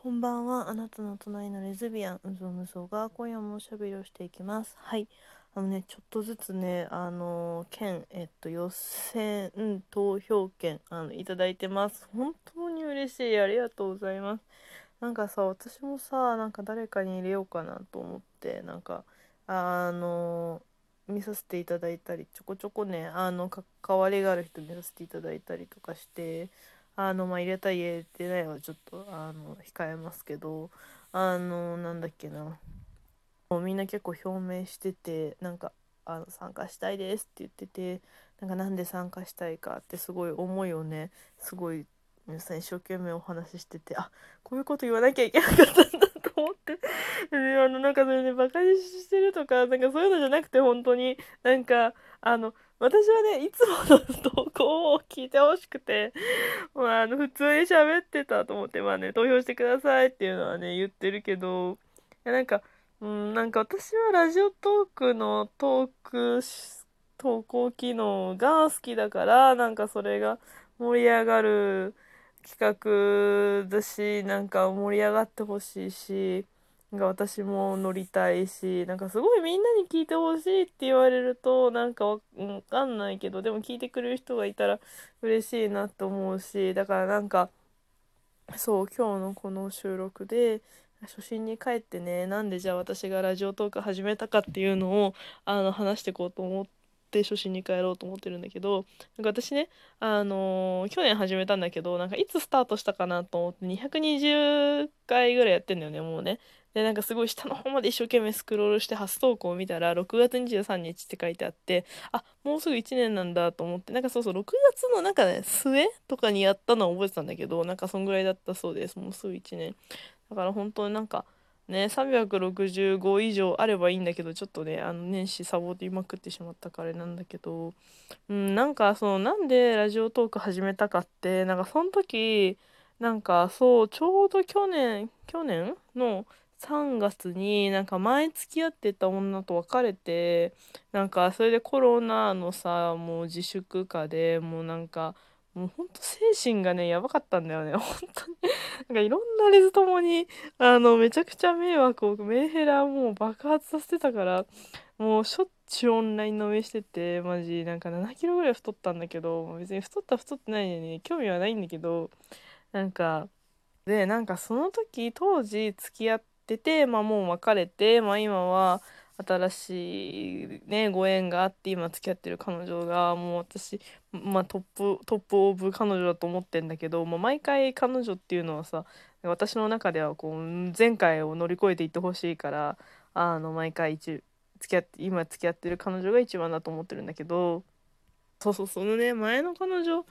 こんばんは。あなたの隣のレズビアン、うぞむぞが今夜もおしゃべりをしていきます。はい。あのね、ちょっとずつね、あのー、券、えっと、予選投票券、あの、いただいてます。本当に嬉しい。ありがとうございます。なんかさ、私もさ、なんか誰かに入れようかなと思って、なんか、あの、見させていただいたり、ちょこちょこね、あの、関わりがある人見させていただいたりとかして、あの、まあ、入れたい入れてないはちょっと、あの、控えますけど、あの、なんだっけな。もうみんな結構表明してて、なんか、あの、参加したいですって言ってて、なんかなんで参加したいかってすごい思いをね、すごい皆さん一生懸命お話ししてて、あ、こういうこと言わなきゃいけなかったんだと思って。あの、なんかそれね、バカにしてるとか、なんかそういうのじゃなくて本当に、なんか、あの、私はね、いつもの投稿を聞いてほしくて、まあ、あの、普通に喋ってたと思って、まあね、投票してくださいっていうのはね、言ってるけど、いや、なんか、うん、なんか私はラジオトークのトーク、投稿機能が好きだから、なんかそれが盛り上がる企画だし、なんか盛り上がってほしいし、なんか私も乗りたいし、なんかすごいみんなに聞いてほしいって言われると、なんかわかんないけど、でも聞いてくれる人がいたら嬉しいなと思うし、だからなんか、そう、今日のこの収録で、初心に帰ってね、なんでじゃあ私がラジオトーク始めたかっていうのを、あの、話していこうと思って、っ初心に帰ろうと思ってるんだけどなんか私ねあのー、去年始めたんだけどなんかいつスタートしたかなと思って220回ぐらいやってんだよねもうね。でなんかすごい下の方まで一生懸命スクロールして初投稿を見たら6月23日って書いてあってあもうすぐ1年なんだと思ってなんかそうそう6月のなんかね末とかにやったのは覚えてたんだけどなんかそんぐらいだったそうです。もうすぐ1年。だから本当になんかね、365以上あればいいんだけど、ちょっとね、あの、年始サボりまくってしまったからあれなんだけど、うん、なんか、その、なんでラジオトーク始めたかって、なんか、その時、なんか、そう、ちょうど去年、去年の3月になんか前付き合ってた女と別れてなんかそれでコロナのさもう自粛下でもうなんかもうほんと精神がね、やばかったんだよね。本当に。なんかいろんなレズともに、あの、めちゃくちゃ迷惑を、メンヘラもう爆発させてたから、もうしょっちゅうオンライン飲みしてて、マジ、なんか7キロぐらい太ったんだけど、別に太った太ってないのに興味はないんだけど、なんか、で、なんかその時、当時付き合ってて、まあもう別れて、まあ今は、新しいねご縁があって今付き合ってる彼女がもう私、まあ、トップトップオブ彼女だと思ってんだけど、まあ、毎回彼女っていうのはさ私の中ではこう前回を乗り越えていってほしいからあの毎回一付き合って今付き合ってる彼女が一番だと思ってるんだけどそうそう、そのね、前の彼女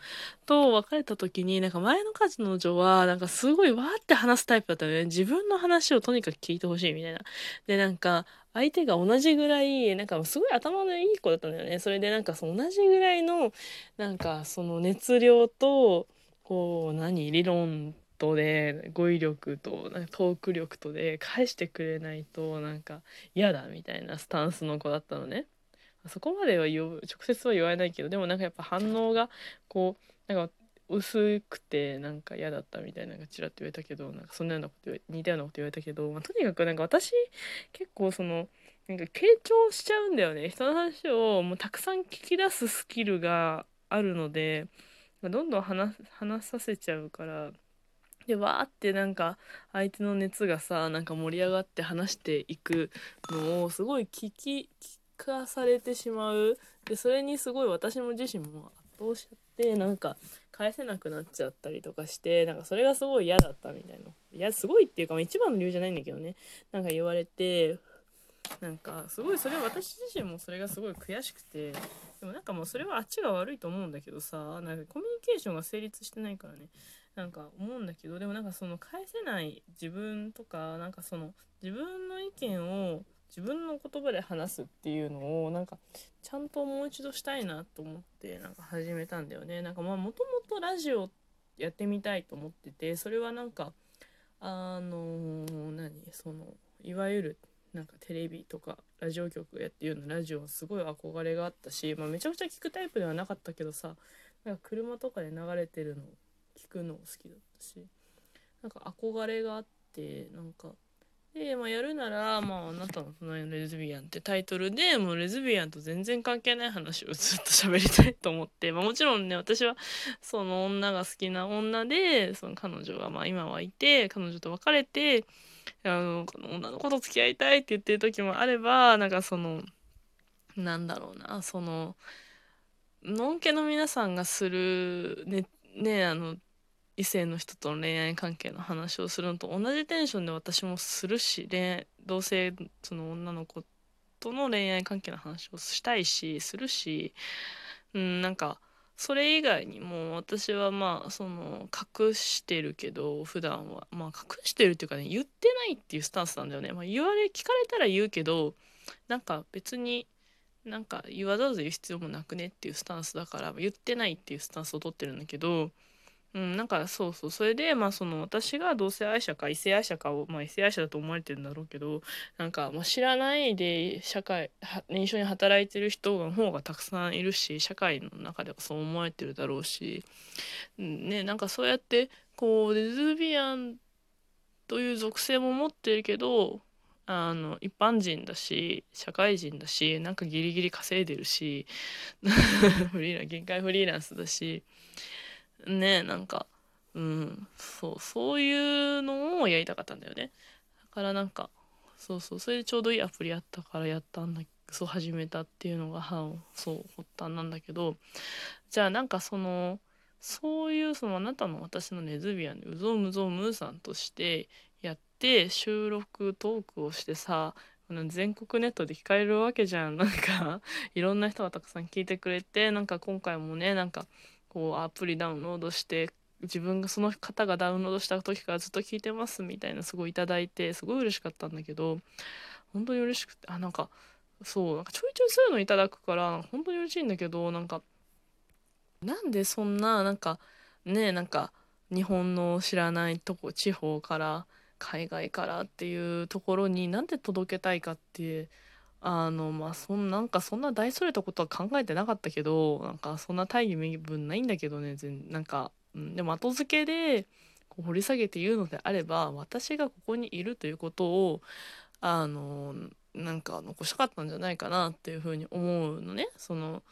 と別れた時に、なんか前の彼女は、なんかすごいわーって話すタイプだったのね。自分の話をとにかく聞いてほしいみたいな。で、なんか、相手が同じぐらい、なんかすごい頭のいい子だったんだよね。それでなんかその同じぐらいの、なんかその熱量と、こう、何、理論とで、語彙力と、なんかトーク力とで返してくれないと、なんか嫌だみたいなスタンスの子だったのね。そこまでは直接は言わないけどでもなんかやっぱ反応がこうなんか薄くてなんか嫌だったみたいなのがちらっと言われたけどなんかそんなようなこと似たようなこと言われたけど、まあ、とにかくなんか私結構そのなんか傾聴しちゃうんだよね。人の話をもうたくさん聞き出すスキルがあるのでどんどん話話させちゃうからでわーってなんか相手の熱がさなんか盛り上がって話していくのをすごい聞き聞化されてしまう。でそれにすごい私も自身も圧倒しちゃってなんか返せなくなっちゃったりとかしてなんかそれがすごい嫌だったみたいな。いやすごいっていうか、まあ、一番の理由じゃないんだけどね。なんか言われてなんかすごいそれ私自身もそれがすごい悔しくてでもなんかもうそれはあっちが悪いと思うんだけどさなんかコミュニケーションが成立してないからね。なんか思うんだけどでもなんかその返せない自分とかなんかその自分の意見を自分の言葉で話すっていうのをなんかちゃんともう一度したいなと思ってなんか始めたんだよね。なんかまあもともとラジオやってみたいと思っててそれはなんかあのー、何？そのいわゆるなんかテレビとかラジオ局やっていうようなラジオはすごい憧れがあったし、まあ、めちゃくちゃ聞くタイプではなかったけどさなんか車とかで流れてるの聞くの好きだったしなんか憧れがあってなんかで、まあ、やるなら、まあ、あなたの隣のレズビアンってタイトルでもうレズビアンと全然関係ない話をずっと喋りたいと思って、まあ、もちろんね私はその女が好きな女でその彼女がまあ今はいて彼女と別れてあのこの女の子と付き合いたいって言ってる時もあればなんかそのなんだろうなそののんけの皆さんがするねねあの異性の人との恋愛関係の話をするのと同じテンションで私もするし恋同性その女の子との恋愛関係の話をしたいしするし、うん、なんかそれ以外にも私はまあその隠してるけど普段は。まあ隠してるっていうかね言ってないっていうスタンスなんだよね、まあ、言われ聞かれたら言うけどなんか別になんか言わざる言う必要もなくねっていうスタンスだから言ってないっていうスタンスを取ってるんだけどうん、なんかそうそう。それでまあその私が同性愛者か異性愛者かをまあ異性愛者だと思われてるんだろうけどなんか、まあ、知らないで社会一緒に働いてる人の方がたくさんいるし社会の中ではそう思われてるだろうし、うん、ねなんかそうやってこうレズビアンという属性も持ってるけどあの一般人だし社会人だしなんかギリギリ稼いでるし フリーラン限界フリーランスだしねなんかうんそうそういうのをやりたかったんだよね。だからなんかそうそうそれでちょうどいいアプリやったからやったんだそう始めたっていうのがそう発端なんだけどじゃあなんかそのそういうそのあなたの私のレズビアンでうぞうむぞうむーさんとしてやって収録トークをしてさ全国ネットで聞かれるわけじゃん。なんかいろんな人がたくさん聞いてくれてなんか今回もねなんかこうアプリダウンロードして自分がその方がダウンロードした時からずっと聞いてますみたいなすごいいただいてすごい嬉しかったんだけど本当に嬉しくてあなんかそうなんかちょいちょいそういうのいただくから本当に嬉しいんだけどなんかなんでそんななんかねなんか日本の知らないとこ地方から海外からっていうところになんで届けたいかってあのまあそんなんかそんな大それたことは考えてなかったけどなんかそんな大義名分ないんだけどね全なんか、うん、でも後付けで掘り下げて言うのであれば私がここにいるということをあのなんか残したかったんじゃないかなっていうふうに思うのね。その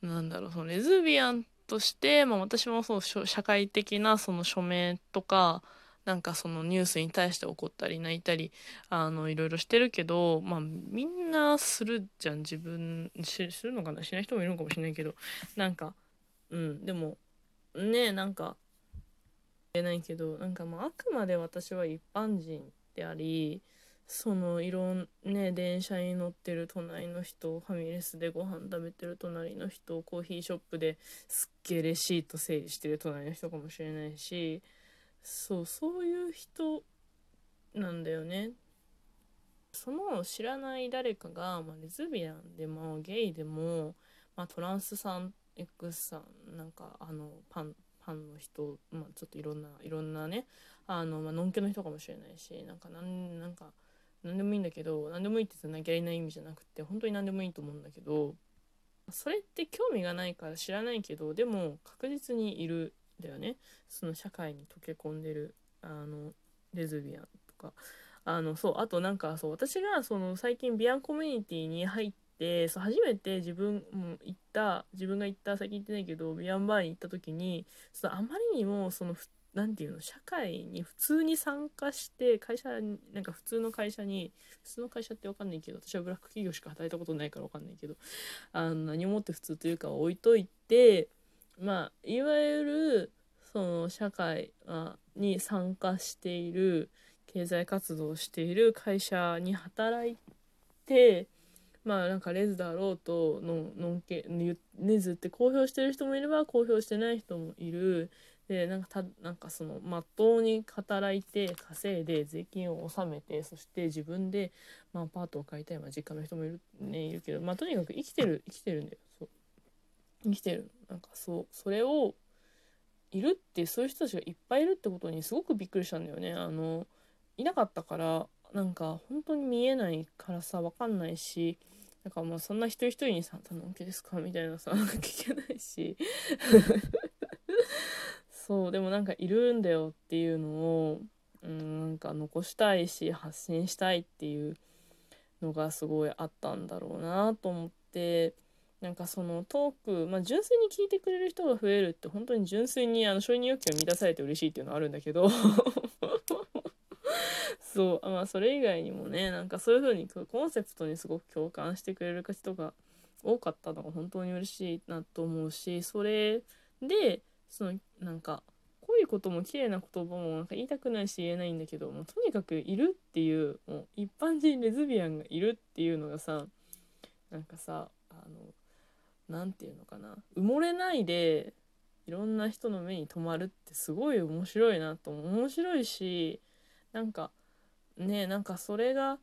なんだろうそのレズビアンとして、まあ、私もそう社会的なその署名とかなんかそのニュースに対して怒ったり泣いたりあのいろいろしてるけどまあみんなするじゃん自分するのかなしない人もいるのかもしれないけどなんかうんでもねなんか言えないけどなんかまああくまで私は一般人でありそのいろんね電車に乗ってる隣の人ファミレスでご飯食べてる隣の人コーヒーショップですっげえレシート整理してる隣の人かもしれないしそうそういう人なんだよね。その知らない誰かが、まあ、レズビアンでもゲイでも、まあ、トランスさん X さんなんかあのパンパンの人、まあ、ちょっといろんないろんなねあの、まあのんけの人かもしれないしなんかなんなんか何でもいいんだけど何でもいいって言ったらなきゃいない意味じゃなくて本当に何でもいいと思うんだけどそれって興味がないから知らないけどでも確実にいるだよね。その社会に溶け込んでるあのレズビアンとか。あのそうあとなんかそう私がその最近ビアンコミュニティに入ってそう初めて自分も行った自分が行った最近行ってないけどビアンバーに行った時にそのあまりにもその何て言うの社会に普通に参加して会社なんか普通の会社に普通の会社って分かんないけど私はブラック企業しか働いたことないから分かんないけどあの何をもって普通というか置いといてまあいわゆるその社会に参加している経済活動をしている会社に働いてまあなんかレズだろうとののんけネズって公表してる人もいれば公表してない人もいる。でなんかたなんかそのまっとうに働いて稼いで税金を納めてそして自分で、まあ、パートを買いたい、まあ、実家の人もいる,、ね、いるけど、まあ、とにかく生きてる生きてるんだよ。そう。生きてる。なんかそうそれをいるってそういう人たちがいっぱいいるってことにすごくびっくりしたんだよね。あのいなかったからなんか本当に見えないからさ分かんないしなんかまあそんな一人一人にさ「頼むけですか?」みたいなさ聞けないし。そうでもなんかいるんだよっていうのを、うん、なんか残したいし発信したいっていうのがすごいあったんだろうなと思ってなんかそのトーク、まあ、純粋に聞いてくれる人が増えるって本当に純粋にあの承認欲求が満たされて嬉しいっていうのはあるんだけど。そうまあそれ以外にもねなんかそういう風にコンセプトにすごく共感してくれる人が多かったのが本当に嬉しいなと思うしそれでそのなんか濃いことも綺麗な言葉もなんか言いたくないし言えないんだけどもうとにかくいるっていうもう一般人レズビアンがいるっていうのがさなんかさあの何て言うのかな。埋もれないでいろんな人の目に留まるってすごい面白いなと面白いしなんかねなんかそれが、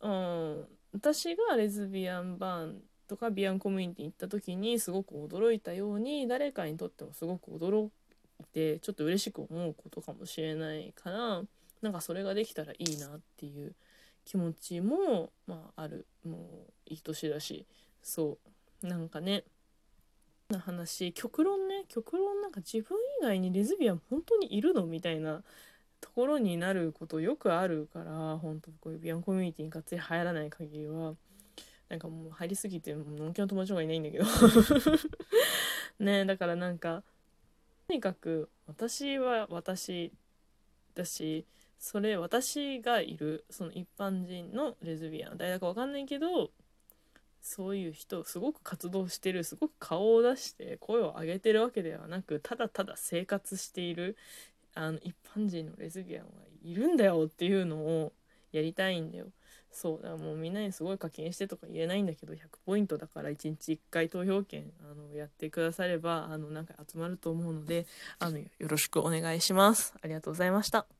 うん、私がレズビアンバーンとかビアンコミュニティに行った時にすごく驚いたように誰かにとってもすごく驚いてちょっと嬉しく思うことかもしれないからなんかそれができたらいいなっていう気持ちも、まあ、ある。もういい年だし。そう。なんかねな話。極論ね。極論なんか自分以外にレズビアン本当にいるのみたいなところになることよくあるから本当こういうビアンコミュニティにがっつり入らない限りはなんかもう入りすぎてもうのんきの友達がいないんだけど。ねだからなんかとにかく私は私だしそれ私がいるその一般人のレズビアン誰だか分かんないけどそういう人すごく活動してるすごく顔を出して声を上げてるわけではなくただただ生活しているあの一般人のレズビアンはいるんだよっていうのをやりたいんだよ。そうだからもうみんなにすごい課金してとか言えないんだけど100ポイントだから1日1回投票権あのやってくださればあのなんか集まると思うのであのよろしくお願いします。ありがとうございました。